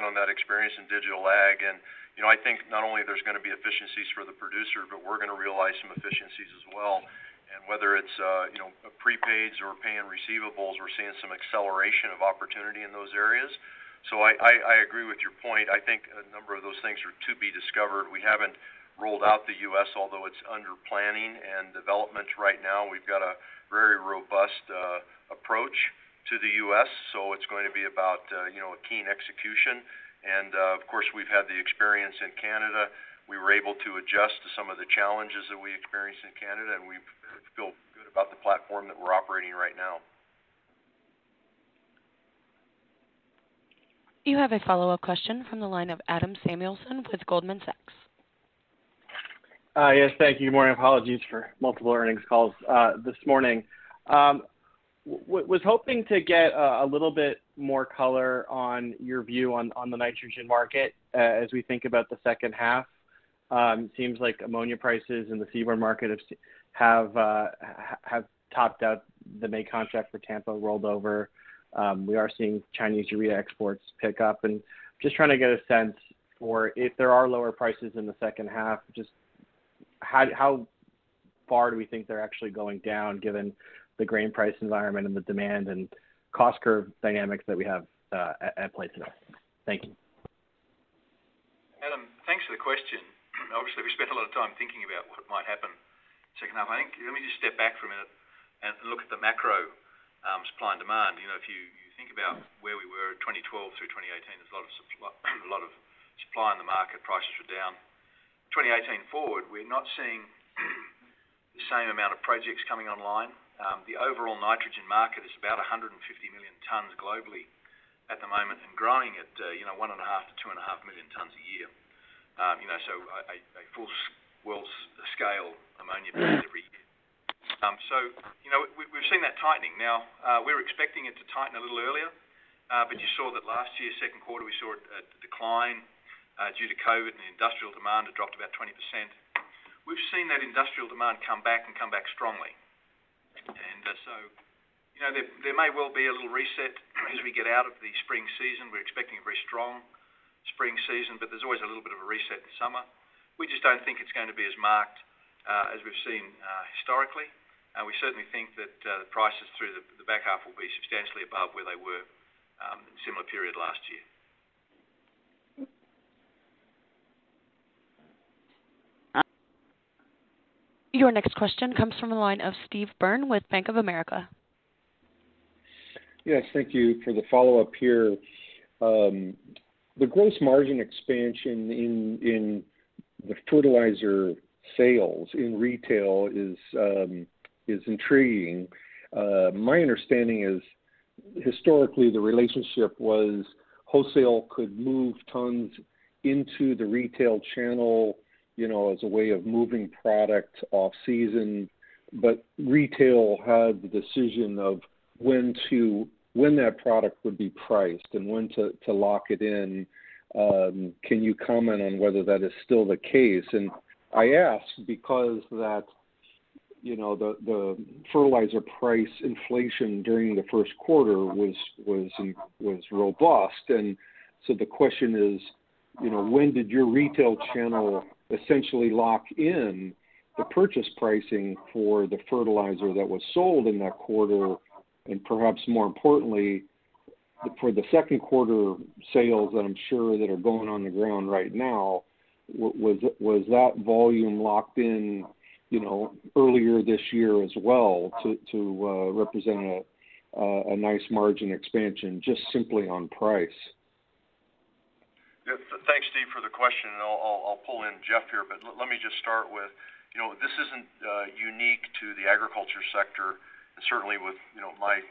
on that experience in digital ag. And you know I think not only there's going to be efficiencies for the producer, but we're going to realize some efficiencies as well. And whether it's uh, you know prepaids or paying receivables, we're seeing some acceleration of opportunity in those areas. So I I agree with your point. I think a number of those things are to be discovered. We haven't rolled out the U.S., although it's under planning and development right now. We've got a very robust uh, approach to the U.S., so it's going to be about uh, you know, a keen execution. And uh, of course, we've had the experience in Canada. We were able to adjust to some of the challenges that we experienced in Canada, and we feel good about the platform that we're operating right now. You have a follow-up question from the line of Adam Samuelson with Goldman Sachs. Uh, yes, thank you. Good morning. Apologies for multiple earnings calls uh, this morning. Um, was hoping to get uh, a little bit more color on your view on the nitrogen market as we think about the second half. Um, seems like ammonia prices in the seaborne market have topped out. The May contract for Tampa rolled over. Um, we are seeing Chinese urea exports pick up, and just trying to get a sense for if there are lower prices in the second half, just how far do we think they're actually going down given the grain price environment and the demand and cost curve dynamics that we have uh, at play today? Thank you. Adam, thanks for the question. Obviously, we spent a lot of time thinking about what might happen second half. I think, let me just step back for a minute and look at the macro um, supply and demand. You know, if you think about where we were 2012 through 2018, there's a lot of supply in the market. Prices were down. 2018 forward, we're not seeing the same amount of projects coming online. Um, the overall nitrogen market is about 150 million tons globally at the moment and growing at uh, 1.5 million-2.5 million tons a year. Um, so a full world-scale ammonia plant every year. Um, so we've seen that tightening. Now, uh, we're expecting it to tighten a little earlier. Uh, but you saw that last year, second quarter, we saw a decline Uh, due to COVID, and industrial demand had dropped about 20%. We've seen that industrial demand come back and come back strongly. And uh, so, you know, there there may well be a little reset as we get out of the spring season. We're expecting a very strong spring season, but there's always a little bit of a reset in summer. We just don't think it's going to be as marked uh, as we've seen uh, historically. And we certainly think that the prices through the back half will be substantially above where they were in a similar period last year. Your next question comes from the line of Steve Byrne with Bank of America. Yes, thank you for the follow-up here. Um, the gross margin expansion in the fertilizer sales in retail is um, intriguing. Uh, my understanding is historically the relationship was wholesale could move tons into the retail channel as a way of moving product off-season, but retail had the decision of when to when that product would be priced and when to to lock it in. Um, can you comment on whether that is still the case? And I ask because that you know the the fertilizer price inflation during the first quarter was was was robust. And so the question is, you know, when did your retail channel essentially lock in the purchase pricing for the fertilizer that was sold in that quarter? And perhaps more importantly, for the second quarter sales that I'm sure that are going on the ground right now, was that volume locked in you know, earlier this year as well to to uh, represent a nice margin expansion just simply on price? Thanks, Steve, for the question, and I'll pull in Jeff here. But let me just start with, you know, this isn't uh, unique to the agriculture sector. and Certainly with, you know, my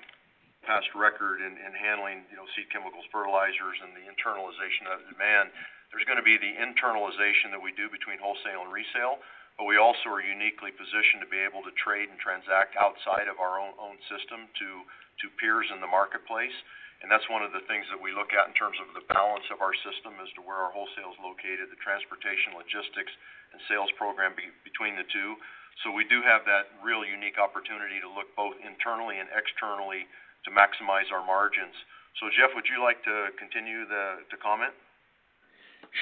past record in handling, you know, seed chemicals, fertilizers, and the internalization of demand, there's gonna be the internalization that we do between wholesale and resale. But we also are uniquely positioned to be able to trade and transact outside of our own system to peers in the marketplace. And that's one of the things that we look at in terms of the balance of our system as to where our wholesale is located, the transportation, logistics, and sales program between the two. So We do have that real unique opportunity to look both internally and externally to maximize our margins. So Jeff, would you like to continue the to comment?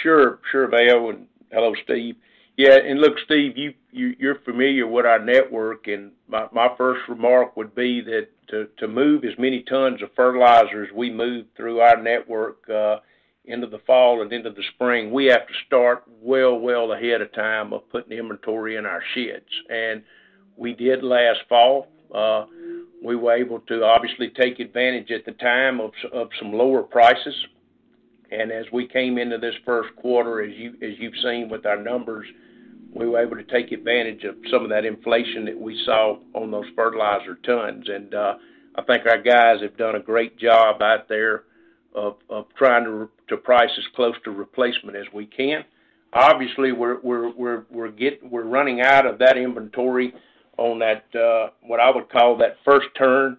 Sure, Mayo, and hello, Steve. Yeah, and look, Steve, you, you are familiar with our network, and my my first remark would be that to to move as many tons of fertilizer as we move through our network uh, into the fall and into the spring, we have to start well well ahead of time of putting inventory in our sheds. And we did last fall. Uh, we were able to obviously take advantage at the time of of some lower prices. And as we came into this first quarter, as you've seen with our numbers, we were able to take advantage of some of that inflation that we saw on those fertilizer tons. And uh, I think our guys have done a great job out there of of trying to to price as close to replacement as we can. Obviously, we're we're we're we're get we're running out of that inventory on that, what I would call that first turn.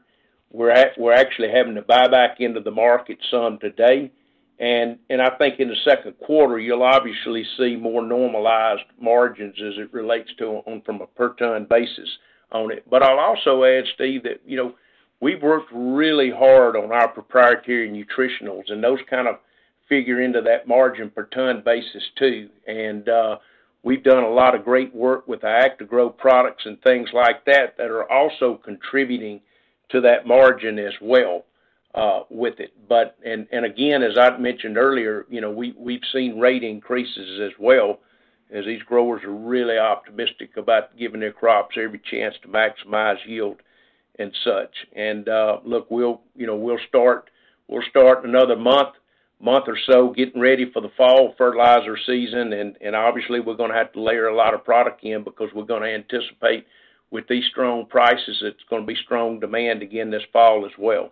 We're We're actually having to buy back into the market some today. I think in the second quarter, you'll obviously see more normalized margins as it relates to on from a per ton basis on it. But I'll also add, Steve, that, you know, we've worked really hard on our proprietary nutritionals, and those kind of figure into that margin per ton basis too. And uh, we've done a lot of great work with the Actagro products and things like that that are also contributing to that margin as well, Uh, with it. But and again, as I've mentioned earlier, you know, we've seen rate increases as well as these growers are really optimistic about giving their crops every chance to maximize yield and such. And uh, look, we'll, you know, we'll start we'll start another month, month or so getting ready for the fall fertilizer season. and And obviously, we're gonna have to layer a lot of product in because we're gonna anticipate with these strong prices, it's gonna be strong demand again this fall as well.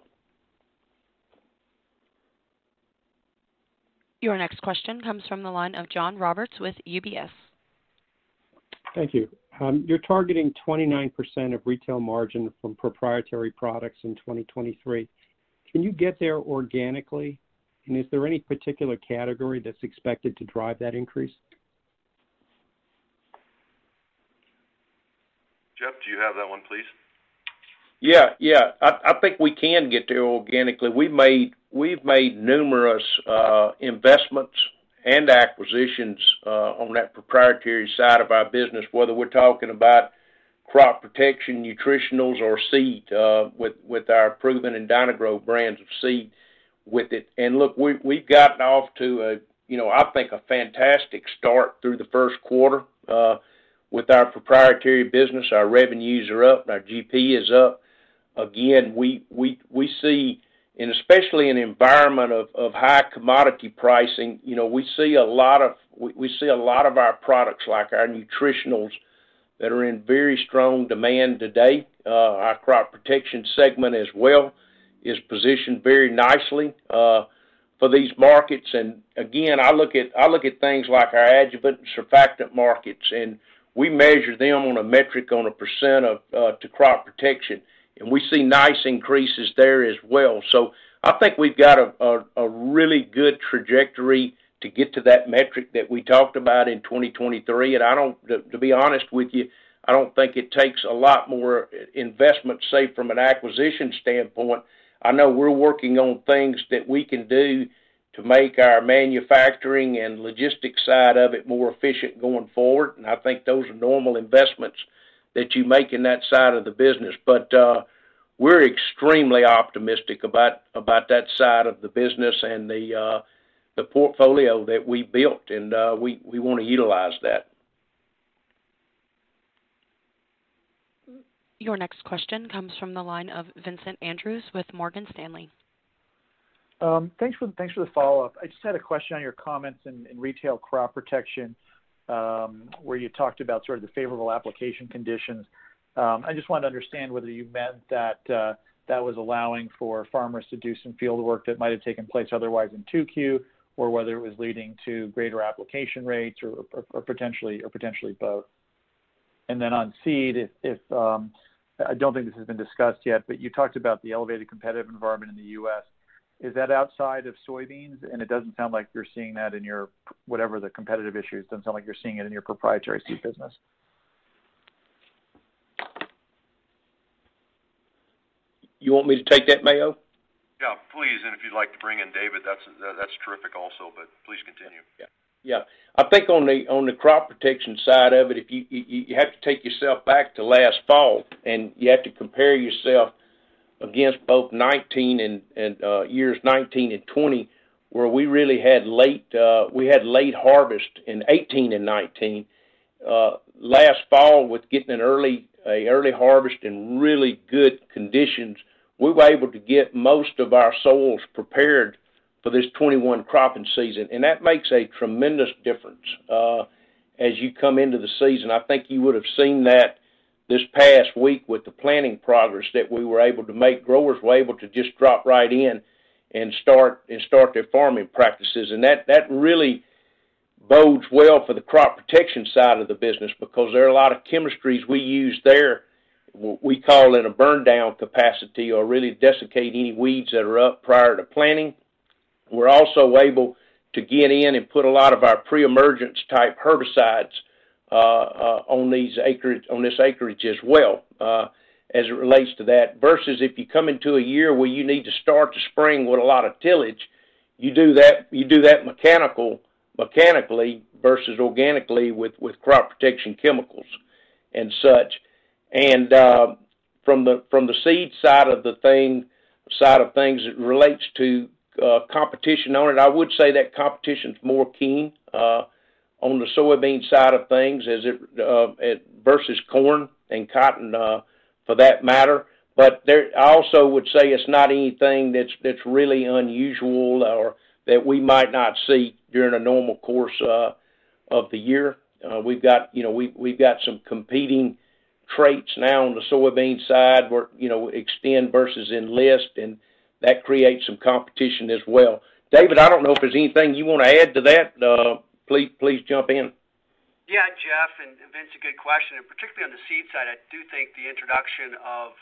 Your next question comes from the line of John Roberts with UBS. Thank you. Um, you're targeting 29% of retail margin from proprietary products in 2023. Can you get there organically? And is there any particular category that's expected to drive that increase? Jeff, do you have that one, please? Yeah. Yeah. I think we can get there organically. We've made numerous uh, investments and acquisitions uh, on that proprietary side of our business, whether we're talking about crop protection, nutritionals or seed, uh, with with our Proven and Dyna-Gro brands of seed with it. And look, we've gotten off to a, you know, I think a fantastic start through the first quarter with our proprietary business. Our revenues are up, our GP is up. Again, we we see, and especially in an environment of high commodity pricing, you know, we see a lot of our products, like our nutritionals, that are in very strong demand today. Uh, our crop protection segment as well is positioned very nicely uh, for these markets. And again, I look at things like our adjuvant and surfactant markets, and we measure them on a metric on a percent of uh, to crop protection, and we see nice increases there as well. So I think we've got a really good trajectory to get to that metric that we talked about in 2023. And I don't, To be honest with you, I don't think it takes a lot more investment, say, from an acquisition standpoint. I know we're working on things that we can do to make our manufacturing and logistics side of it more efficient going forward, and I think those are normal investments that you make in that side of the business. But uh, we're extremely optimistic about about that side of the business and the uh, the portfolio that we built, and uh, we we wanna utilize that. Your next question comes from the line of Vincent Andrews with Morgan Stanley. Um, thanks for the follow-up. I just had a question on your comments in retail crop protection, where you talked about sort of the favorable application conditions. Um, I just wanted to understand whether you meant that uh, that was allowing for farmers to do some field work that might have taken place otherwise in 2Q, or whether it was leading to greater application rates or or, or potentially or potentially both. And then on seed, if if um, I don't think this has been discussed yet, but you talked about the elevated competitive environment in the U.S. Is that outside of soybeans? And it doesn't sound like you're seeing that in your, whatever the competitive issues, doesn't sound like you're seeing it in your proprietary seed business. You want me to take that, Mayo? Yeah, please. And if you'd like to bring in David, that's that's terrific also, but please continue. Yeah. Yeah. I think on the on the crop protection side of it, if you you have to take yourself back to last fall, and you have to compare yourself against both 2019 and uh, years 19 and 20, where we really had late uh, we had late harvest in 18 and 2019. Uh, last fall, with getting an early a early harvest in really good conditions, we were able to get most of our soils prepared for this 2021 cropping season, and that makes a tremendous difference as you come into the season. I think you would have seen that this past week with the planting progress that we were able to make. Growers were able to just drop right in and start and start their farming practices. And that that really bodes well for the crop protection side of the business because there are a lot of chemistries we use there, we call it a burn down capacity or really desiccate any weeds that are up prior to planting. We're also able to get in and put a lot of our pre-emergence type herbicides Uh, uh, on these acreage, on this acreage as well, uh, as it relates to that. Versus if you come into a year where you need to start the spring with a lot of tillage, you do that You do that mechanically versus organically with with crop protection chemicals and such. And uh, from the from the seed side of the thing side of things, it relates to competition on it. I would say that competition's more keen on the soybean side of things as it uh, versus corn and cotton uh, for that matter. But there, I also would say it's not anything that's that's really unusual or that we might not see during a normal course uh, of the year. We've got you know we we've got some competing traits now on the soybean side, where Xtend versus Enlist, and that creates some competition as well. David, I don't know if there's anything you want to add to that. Please please jump in. Yeah, Jeff, and Vince, a good question. And particularly on the seed side, I do think the introduction of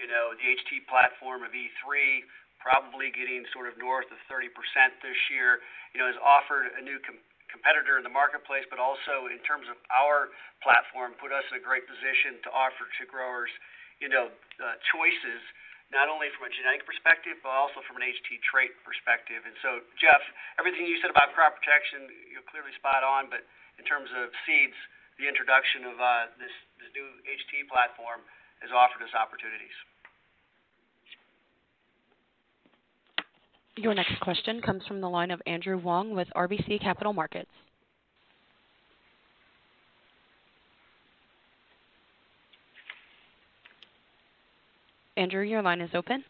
you know the HT platform of E3 probably getting sort of north of 30% this year, you know, has offered a new competitor in the marketplace, but also in terms of our platform, put us in a great position to offer to growers you know, uh, choices, not only from a genetic perspective, but also from an HT trait perspective. And so, Jeff, everything you said about crop protection, you're clearly spot on, but in terms of seeds, the introduction of uh, this new HT platform has offered us opportunities. Your next question comes from the line of Andrew Wong with RBC Capital Markets. Andrew, your line is open.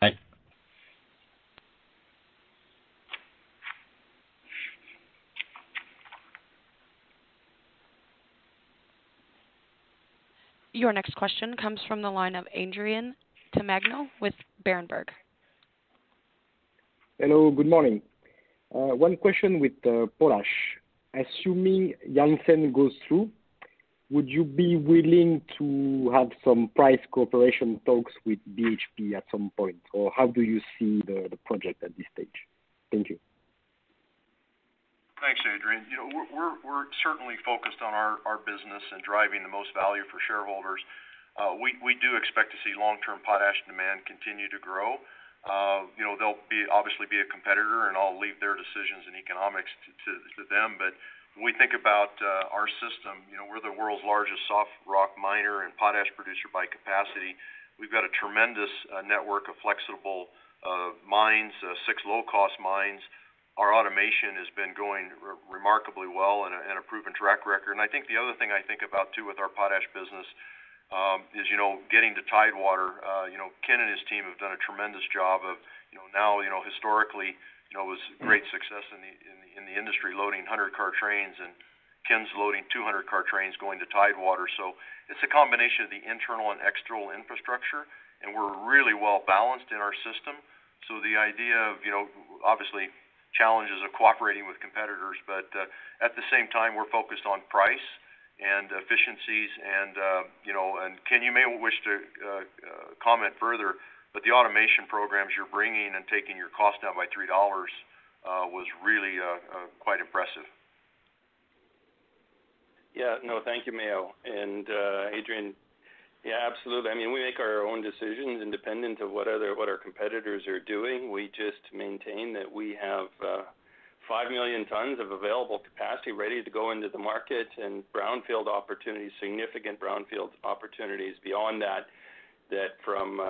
Hi. Your next question comes from the line of Adrien Tamagno with Berenberg. Hello, good morning. Uh, one question with uh, potash. Assuming Jansen goes through, would you be willing to have some price cooperation talks with BHP at some point? Or how do you see the project at this stage? Thank you. Thanks, Adrien. We're certainly focused on our business and driving the most value for shareholders. Uh, we do expect to see long-term potash demand continue to grow. Uh, you know, they'll obviously be a competitor, and I'll leave their decisions and economics to them. We think about uh, our system, you know, we're the world's largest soft rock miner and potash producer by capacity. We've got a tremendous uh, network of flexible uh, mines, six low-cost mines. Our automation has been going remarkably well and a proven track record. And I think the other thing I think about too with our potash business, um, is, you know, getting to Tidewater. You know, Ken and his team have done a tremendous job of, you know, now, you know, historically, know, it was great success in the industry loading 100-car trains, and Ken's loading 200-car trains going to Tidewater. So it's a combination of the internal and external infrastructure, and we're really well-balanced in our system. So the idea of, you know, obviously challenges of cooperating with competitors, but uh, at the same time, we're focused on price and efficiencies and, uh, you know, and Ken, you may wish to uh, comment further, but the automation programs you're bringing and taking your cost down by $3 uh, was really uh, uh, quite impressive. Yeah. No, thank you, Mayo. And Adrien, yeah, absolutely. I mean, we make our own decisions independent of what our competitors are doing. We just maintain that we have 5 million tons of available capacity ready to go into the market and brownfield opportunities, significant brownfield opportunities beyond that, that from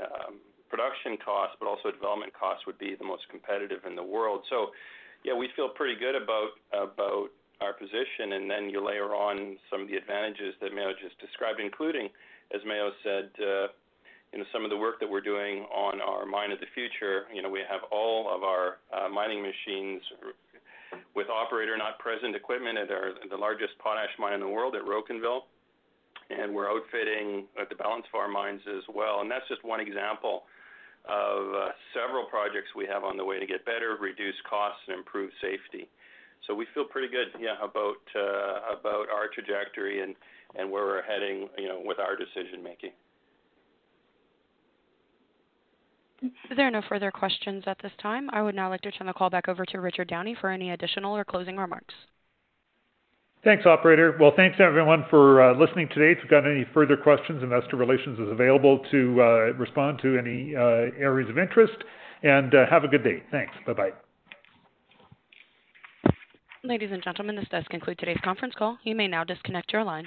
Um, production costs, but also development costs would be the most competitive in the world. So yeah, we feel pretty good about about our position. And then you layer on some of the advantages that Mayo just described, including, as Mayo said, uh, you know, some of the work that we're doing on our mine of the future. You know, we have all of our uh, mining machines with operator not present equipment at our the largest potash mine in the world at Rocanville, and we're outfitting at the balance of our mines as well. And that's just one example of uh, several projects we have on the way to get better, reduce costs, and improve safety. So we feel pretty good, yeah, about uh, our trajectory and where we're heading, you know, with our decision-making. If there are no further questions at this time. I would now like to turn the call back over to Richard Downey for any additional or closing remarks. Thanks, operator. Well, thanks everyone for uh, listening today. If you've got any further questions, investor relations is available to uh, respond to any uh, areas of interest. And have a good day. Thanks. Bye-bye. Ladies and gentlemen, this does conclude today's conference call. You may now disconnect your lines.